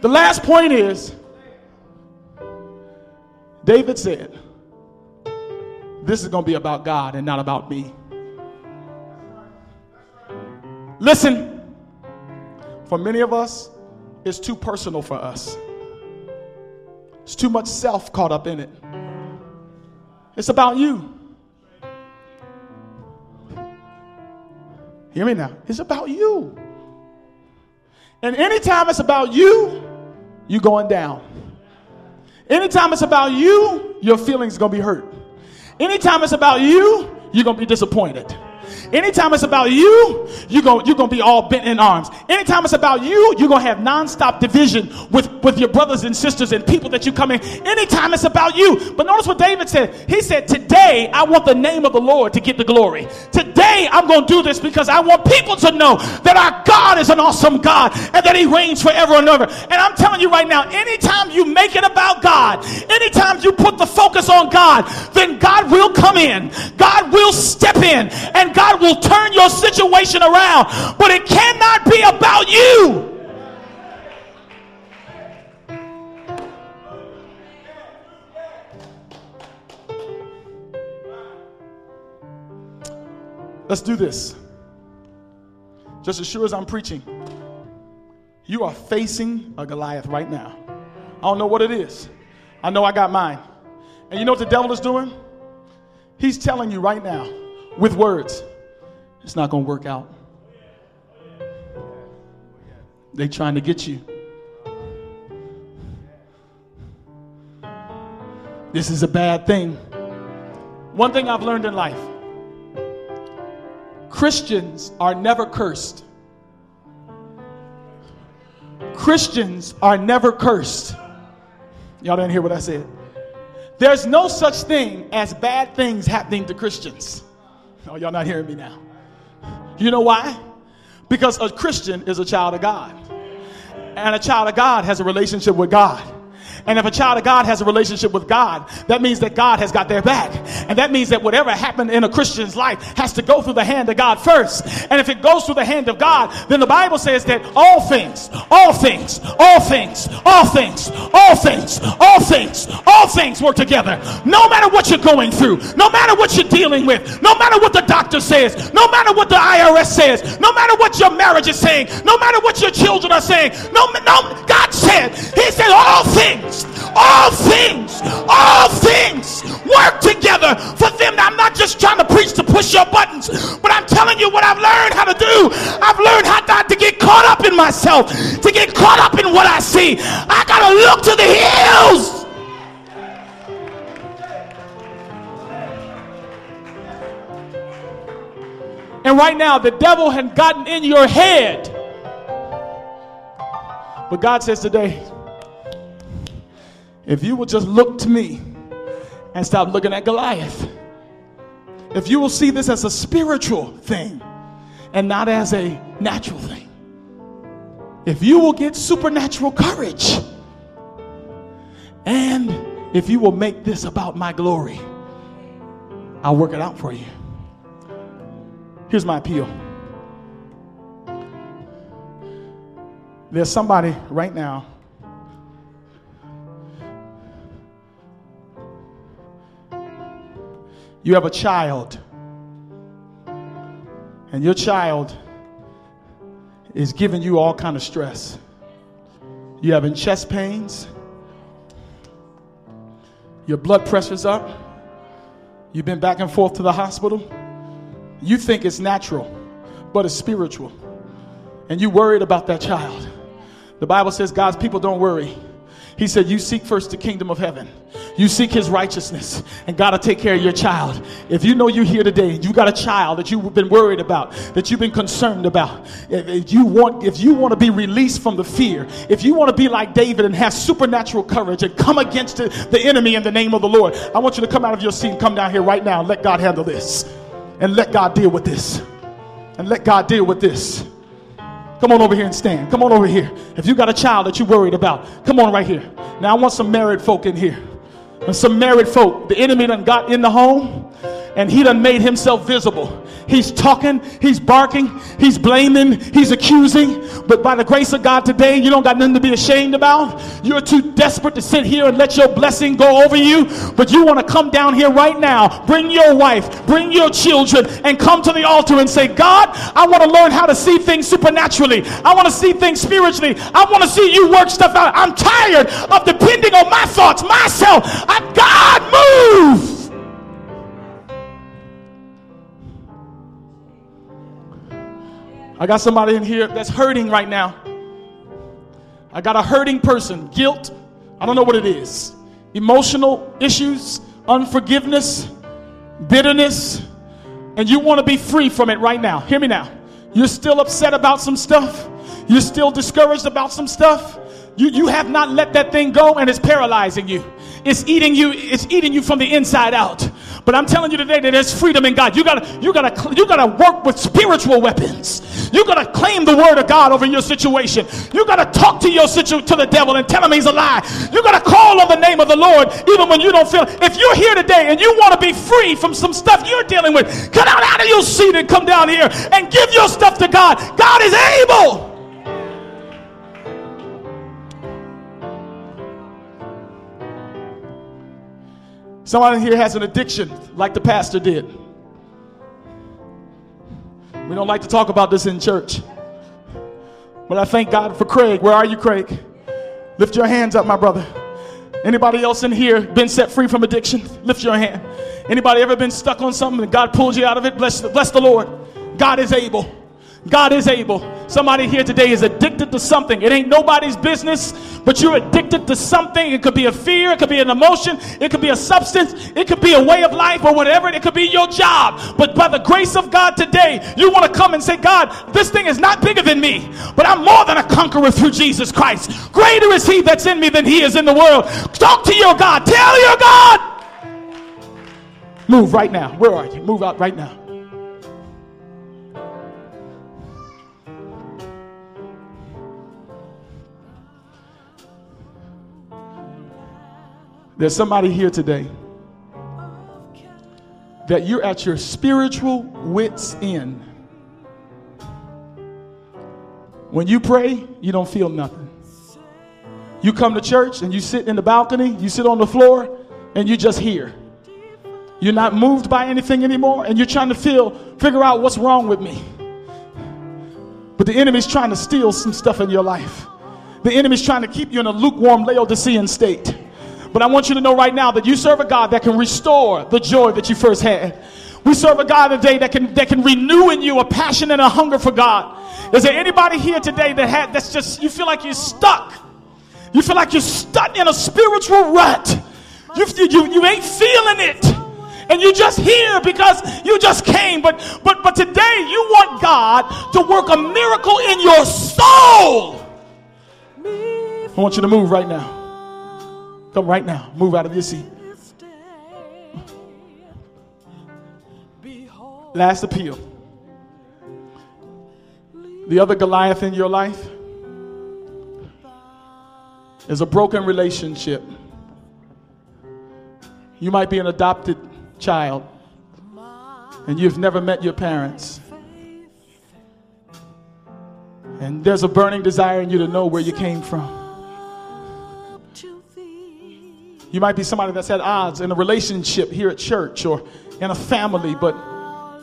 The last point is David said, This is going to be about God and not about me. Listen, for many of us, it's too personal for us. It's too much self caught up in it. It's about you. Hear me now. It's about you. And anytime it's about you, you're going down. Anytime it's about you, your feelings going to be hurt. Anytime it's about you, you're going to be disappointed. Anytime it's about you, you're going you're gonna be all bent in arms. Anytime it's about you, you're going to have nonstop division with, with your brothers and sisters and people that you come in. Anytime it's about you. But notice what David said. He said, Today I want the name of the Lord to get the glory. Today I'm going to do this because I want people to know that our God is an awesome God and that He reigns forever and ever. And I'm telling you right now, anytime you make it about God, anytime you put the focus on God, then God will come in, God will step in, and God will turn your situation around, but it cannot be about you. Let's do this. Just as sure as I'm preaching, you are facing a Goliath right now. I don't know what it is. I know I got mine. And you know what the devil is doing? He's telling you right now with words it's not going to work out. They trying to get you. This is a bad thing. One thing I've learned in life Christians are never cursed. Christians are never cursed. Y'all didn't hear what I said. There's no such thing as bad things happening to Christians. Oh, y'all not hearing me now. You know why? Because a Christian is a child of God. And a child of God has a relationship with God. And if a child of God has a relationship with God, that means that God has got their back. And that means that whatever happened in a Christian's life has to go through the hand of God first. And if it goes through the hand of God, then the Bible says that all things, all things, all things, all things, all things, all things, all things work together. No matter what you're going through, no matter what you're dealing with, no matter what the doctor says, no matter what the IRS says, no matter what your marriage is saying, no matter what your children are saying, no, no, God said, He said all things all things, all things work together for them. Now, I'm not just trying to preach to push your buttons, but I'm telling you what I've learned how to do. I've learned how not to get caught up in myself, to get caught up in what I see. I got to look to the hills. And right now, the devil had gotten in your head. But God says today, if you will just look to me and stop looking at Goliath, if you will see this as a spiritual thing and not as a natural thing, if you will get supernatural courage, and if you will make this about my glory, I'll work it out for you. Here's my appeal. There's somebody right now. You have a child. And your child is giving you all kind of stress. You're having chest pains. Your blood pressure's up. You've been back and forth to the hospital. You think it's natural but it's spiritual. And you worried about that child the bible says god's people don't worry he said, You seek first the kingdom of heaven. You seek his righteousness, and God will take care of your child. If you know you're here today, you got a child that you've been worried about, that you've been concerned about. If you want, if you want to be released from the fear, if you want to be like David and have supernatural courage and come against the, the enemy in the name of the Lord, I want you to come out of your seat and come down here right now and let God handle this. And let God deal with this. And let God deal with this. Come on over here and stand. Come on over here. If you got a child that you're worried about, come on right here. Now I want some married folk in here. Some married folk. The enemy done got in the home and he done made himself visible. He's talking, he's barking, he's blaming, he's accusing. But by the grace of God today, you don't got nothing to be ashamed about. You're too desperate to sit here and let your blessing go over you. But you want to come down here right now, bring your wife, bring your children, and come to the altar and say, God, I want to learn how to see things supernaturally. I want to see things spiritually. I want to see you work stuff out. I'm tired of depending on my thoughts, myself. God, move. I got somebody in here that's hurting right now. I got a hurting person, guilt. I don't know what it is. Emotional issues, unforgiveness, bitterness, and you want to be free from it right now. Hear me now. You're still upset about some stuff. You're still discouraged about some stuff. You, you have not let that thing go and it's paralyzing you. It's eating you, it's eating you from the inside out. But I'm telling you today that there's freedom in God. You gotta, you gotta, you gotta work with spiritual weapons. You gotta claim the word of God over your situation. You gotta talk to your situ- to the devil and tell him he's a lie. You gotta call on the name of the Lord even when you don't feel. If you're here today and you want to be free from some stuff you're dealing with, come out out of your seat and come down here and give your stuff to God. God is able. Somebody here has an addiction like the pastor did. We don't like to talk about this in church. But I thank God for Craig. Where are you, Craig? Lift your hands up, my brother. Anybody else in here been set free from addiction? Lift your hand. Anybody ever been stuck on something and God pulled you out of it? Bless, bless the Lord. God is able. God is able. Somebody here today is addicted to something. It ain't nobody's business, but you're addicted to something. It could be a fear, it could be an emotion, it could be a substance, it could be a way of life or whatever. It could be your job. But by the grace of God today, you want to come and say, God, this thing is not bigger than me, but I'm more than a conqueror through Jesus Christ. Greater is He that's in me than He is in the world. Talk to your God. Tell your God. Move right now. Where are you? Move out right now. There's somebody here today that you're at your spiritual wits' end. When you pray, you don't feel nothing. You come to church and you sit in the balcony, you sit on the floor, and you just hear. You're not moved by anything anymore, and you're trying to feel, figure out what's wrong with me. But the enemy's trying to steal some stuff in your life. The enemy's trying to keep you in a lukewarm Laodicean state. But I want you to know right now that you serve a God that can restore the joy that you first had. We serve a God today that can that can renew in you a passion and a hunger for God. Is there anybody here today that had that's just you feel like you're stuck? You feel like you're stuck in a spiritual rut. You, you, you ain't feeling it. And you just here because you just came. But but but today you want God to work a miracle in your soul. I want you to move right now. Come right now. Move out of your seat. Last appeal. The other Goliath in your life is a broken relationship. You might be an adopted child and you've never met your parents. And there's a burning desire in you to know where you came from. You might be somebody that's at odds in a relationship here at church or in a family, but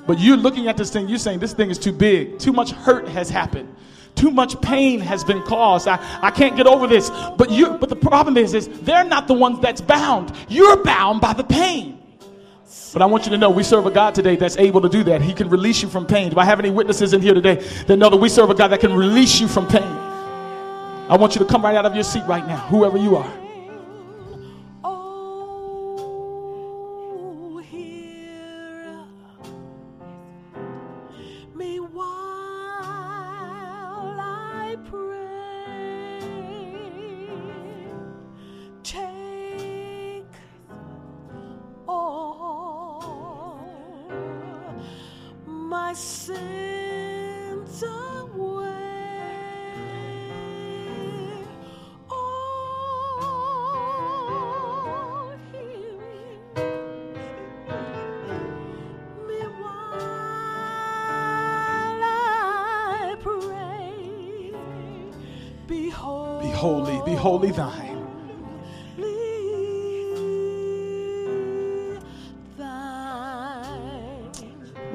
but you're looking at this thing, you're saying this thing is too big. Too much hurt has happened. Too much pain has been caused. I, I can't get over this. But you but the problem is, is they're not the ones that's bound. You're bound by the pain. But I want you to know we serve a God today that's able to do that. He can release you from pain. Do I have any witnesses in here today that know that we serve a God that can release you from pain? I want you to come right out of your seat right now, whoever you are.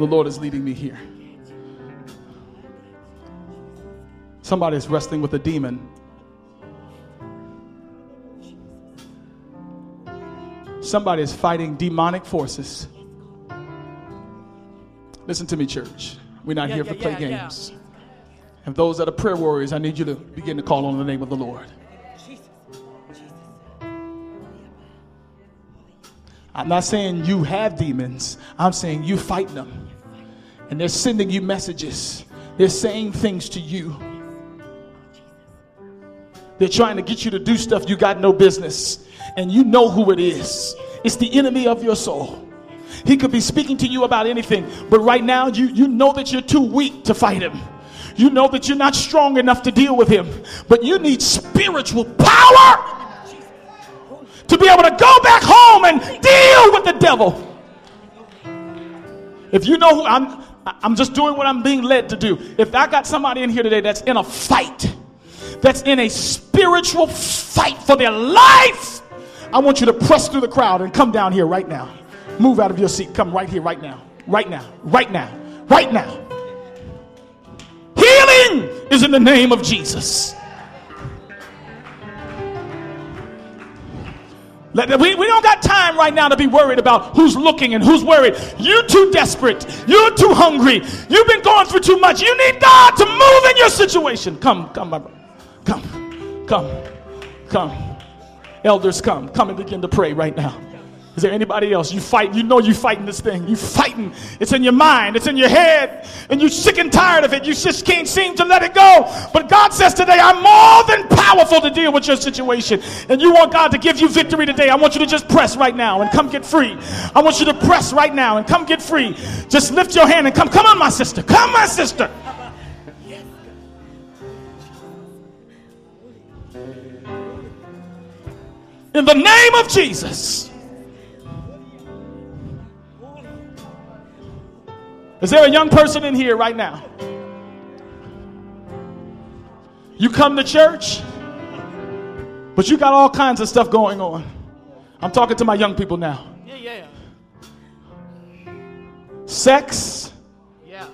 The Lord is leading me here. Somebody is wrestling with a demon. Somebody is fighting demonic forces. Listen to me, church. We're not yeah, here yeah, to play yeah, games. And those that are prayer warriors, I need you to begin to call on the name of the Lord. I'm not saying you have demons, I'm saying you fight them. And they're sending you messages, they're saying things to you. They're trying to get you to do stuff you got no business. And you know who it is. It's the enemy of your soul. He could be speaking to you about anything, but right now you, you know that you're too weak to fight him. You know that you're not strong enough to deal with him, but you need spiritual power to be able to go back home and deal with the devil. If you know who I'm, I'm just doing what I'm being led to do. If I got somebody in here today that's in a fight, that's in a spiritual fight for their life, I want you to press through the crowd and come down here right now. Move out of your seat. Come right here, right now. Right now. Right now. Right now. Healing is in the name of Jesus. We, we don't got time right now to be worried about who's looking and who's worried. You're too desperate. You're too hungry. You've been going through too much. You need God to move in your situation. Come, come, my brother. Come, come, come. Elders, come. Come and begin to pray right now. Is there anybody else? You fight, you know you're fighting this thing. You fighting. It's in your mind, it's in your head, and you're sick and tired of it. You just can't seem to let it go. But God says today, I'm more than powerful to deal with your situation. And you want God to give you victory today. I want you to just press right now and come get free. I want you to press right now and come get free. Just lift your hand and come. Come on, my sister. Come, my sister. In the name of Jesus. Is there a young person in here right now? You come to church, but you got all kinds of stuff going on. I'm talking to my young people now. Yeah, yeah. Sex, yeah.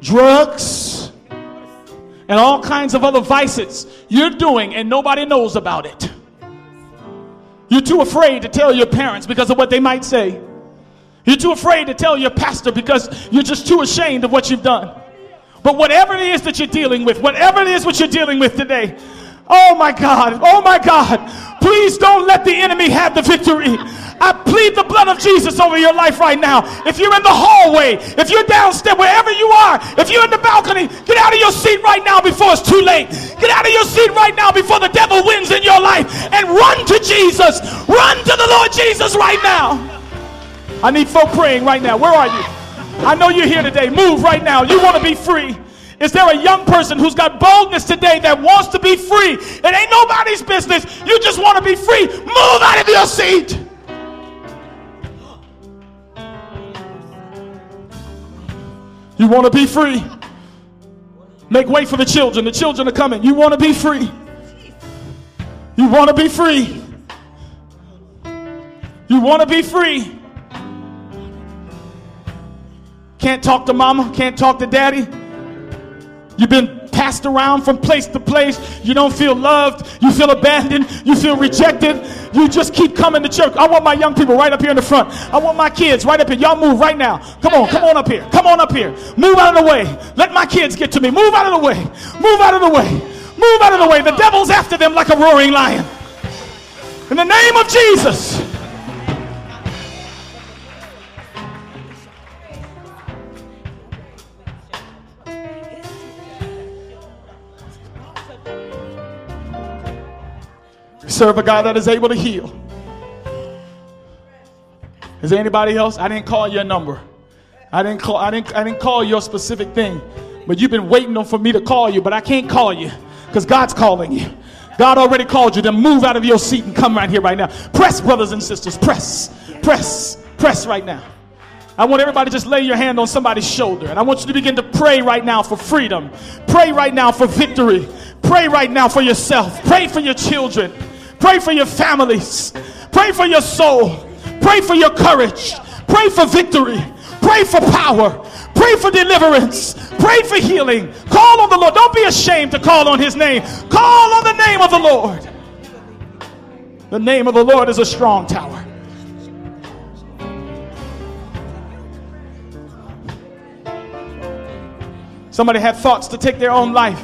drugs, and all kinds of other vices you're doing, and nobody knows about it. You're too afraid to tell your parents because of what they might say. You're too afraid to tell your pastor because you're just too ashamed of what you've done. But whatever it is that you're dealing with, whatever it is what you're dealing with today, oh my God, oh my God, please don't let the enemy have the victory. I plead the blood of Jesus over your life right now. If you're in the hallway, if you're downstairs, wherever you are, if you're in the balcony, get out of your seat right now before it's too late. Get out of your seat right now before the devil wins in your life and run to Jesus. Run to the Lord Jesus right now. I need folk praying right now. Where are you? I know you're here today. Move right now. You want to be free. Is there a young person who's got boldness today that wants to be free? It ain't nobody's business. You just want to be free. Move out of your seat. You want to be free. Make way for the children. The children are coming. You want to be free. You want to be free. You want to be free. Can't talk to mama, can't talk to daddy. You've been passed around from place to place. You don't feel loved. You feel abandoned. You feel rejected. You just keep coming to church. I want my young people right up here in the front. I want my kids right up here. Y'all move right now. Come on, come on up here. Come on up here. Move out of the way. Let my kids get to me. Move out of the way. Move out of the way. Move out of the way. The devil's after them like a roaring lion. In the name of Jesus. Serve a God that is able to heal. Is there anybody else? I didn't call your number. I didn't call I didn't I didn't call your specific thing. But you've been waiting on for me to call you, but I can't call you because God's calling you. God already called you. Then move out of your seat and come right here right now. Press, brothers and sisters. Press, press, press right now. I want everybody to just lay your hand on somebody's shoulder. And I want you to begin to pray right now for freedom. Pray right now for victory. Pray right now for yourself. Pray for your children. Pray for your families. Pray for your soul. Pray for your courage. Pray for victory. Pray for power. Pray for deliverance. Pray for healing. Call on the Lord. Don't be ashamed to call on his name. Call on the name of the Lord. The name of the Lord is a strong tower. Somebody had thoughts to take their own life.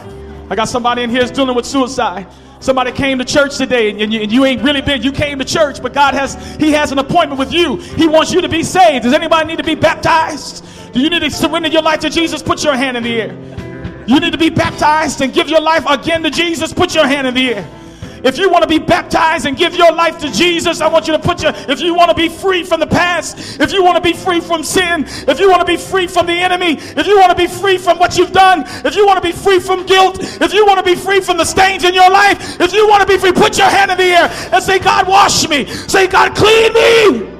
I got somebody in here is dealing with suicide. Somebody came to church today and you, and you, ain't really been. You came to church, but God has He has an appointment with you. He wants you to be saved. Does anybody need to be baptized? Do you need to surrender your life to Jesus? Put your hand in the air. You need to be baptized and give your life again to Jesus. Put your hand in the air. If you want to be baptized and give your life to Jesus, I want you to put your, if you want to be free from the past, if you want to be free from sin, if you want to be free from the enemy, if you want to be free from what you've done, if you want to be free from guilt, if you want to be free from the stains in your life, if you want to be free, put your hand in the air and say, God, wash me. Say, God, clean me.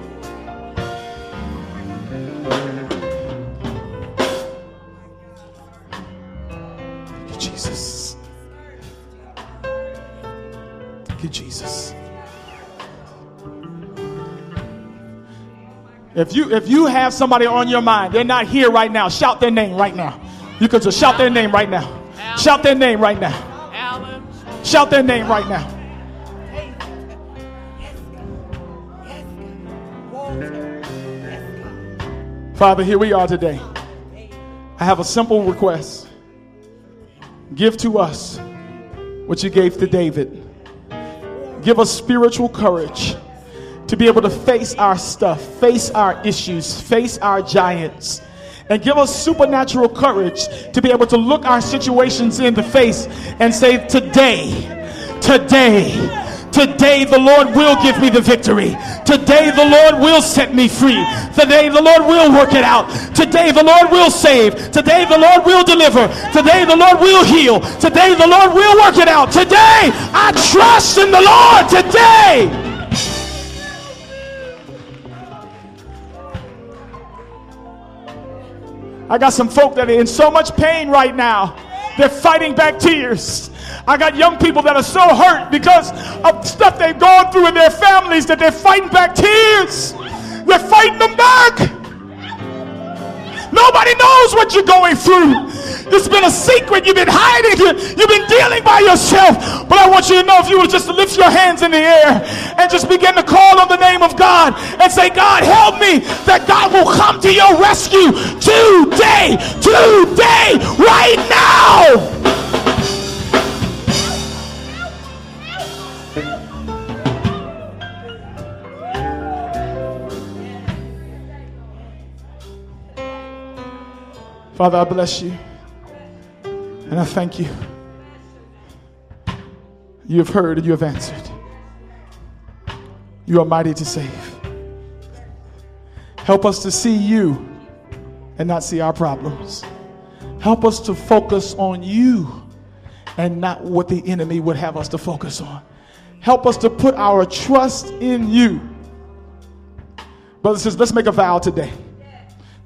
If you if you have somebody on your mind, they're not here right now. Shout their name right now. You can just shout their name right now. Shout their name right now. Shout their name right now. Father, here we are today. I have a simple request. Give to us what you gave to David. Give us spiritual courage to be able to face our stuff, face our issues, face our giants, and give us supernatural courage to be able to look our situations in the face and say, Today, today, Today the Lord will give me the victory. Today the Lord will set me free. Today the Lord will work it out. Today the Lord will save. Today the Lord will deliver. Today the Lord will heal. Today the Lord will work it out. Today I trust in the Lord. Today. I got some folk that are in so much pain right now. They're fighting back tears. I got young people that are so hurt because of stuff they've gone through in their families that they're fighting back tears. They're fighting them back. Nobody knows what you're going through. It's been a secret. You've been hiding. You've been dealing by yourself. But I want you to know if you would just lift your hands in the air and just begin to call on the name of God and say, God, help me, that God will come to your rescue today, today, right now. Father, I bless you. And I thank you. You have heard and you have answered. You are mighty to save. Help us to see you and not see our problems. Help us to focus on you and not what the enemy would have us to focus on. Help us to put our trust in you. Brothers sisters, let's make a vow today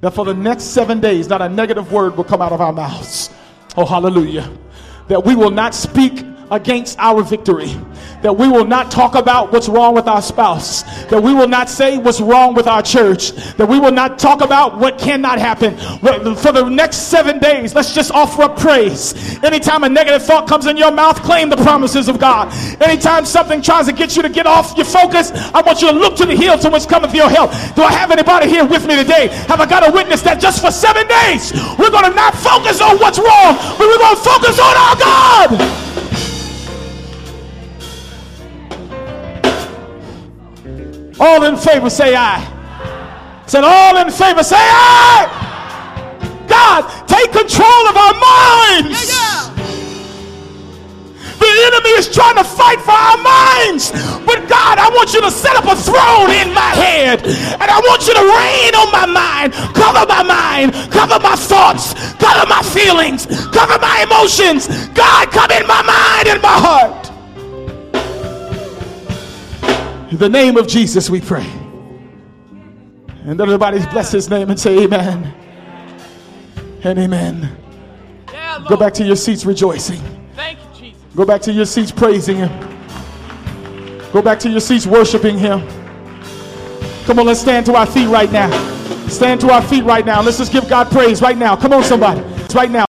that for the next seven days, not a negative word will come out of our mouths. Oh, hallelujah. That we will not speak against our victory. That we will not talk about what's wrong with our spouse. That we will not say what's wrong with our church. That we will not talk about what cannot happen. For the next seven days, let's just offer up praise. Anytime a negative thought comes in your mouth, claim the promises of God. Anytime something tries to get you to get off your focus, I want you to look to the hill to which cometh your help. Do I have anybody here with me today? Have I got a witness that just for seven days, we're going to not focus on what's wrong, but we're going to focus on our God? All in favor, say aye. Said all in favor, say aye. God, take control of our minds. The enemy is trying to fight for our minds. But God, I want you to set up a throne in my head. And I want you to reign on my mind. Cover my mind. Cover my thoughts. Cover my feelings. Cover my emotions. God, come in my mind and my heart. In the name of Jesus, we pray. And everybody's bless his name and say amen. And amen. Yeah, Go back to your seats rejoicing. Thank you, Jesus. Go back to your seats praising him. Go back to your seats worshiping him. Come on, let's stand to our feet right now. Stand to our feet right now. Let's just give God praise right now. Come on, somebody. It's right now.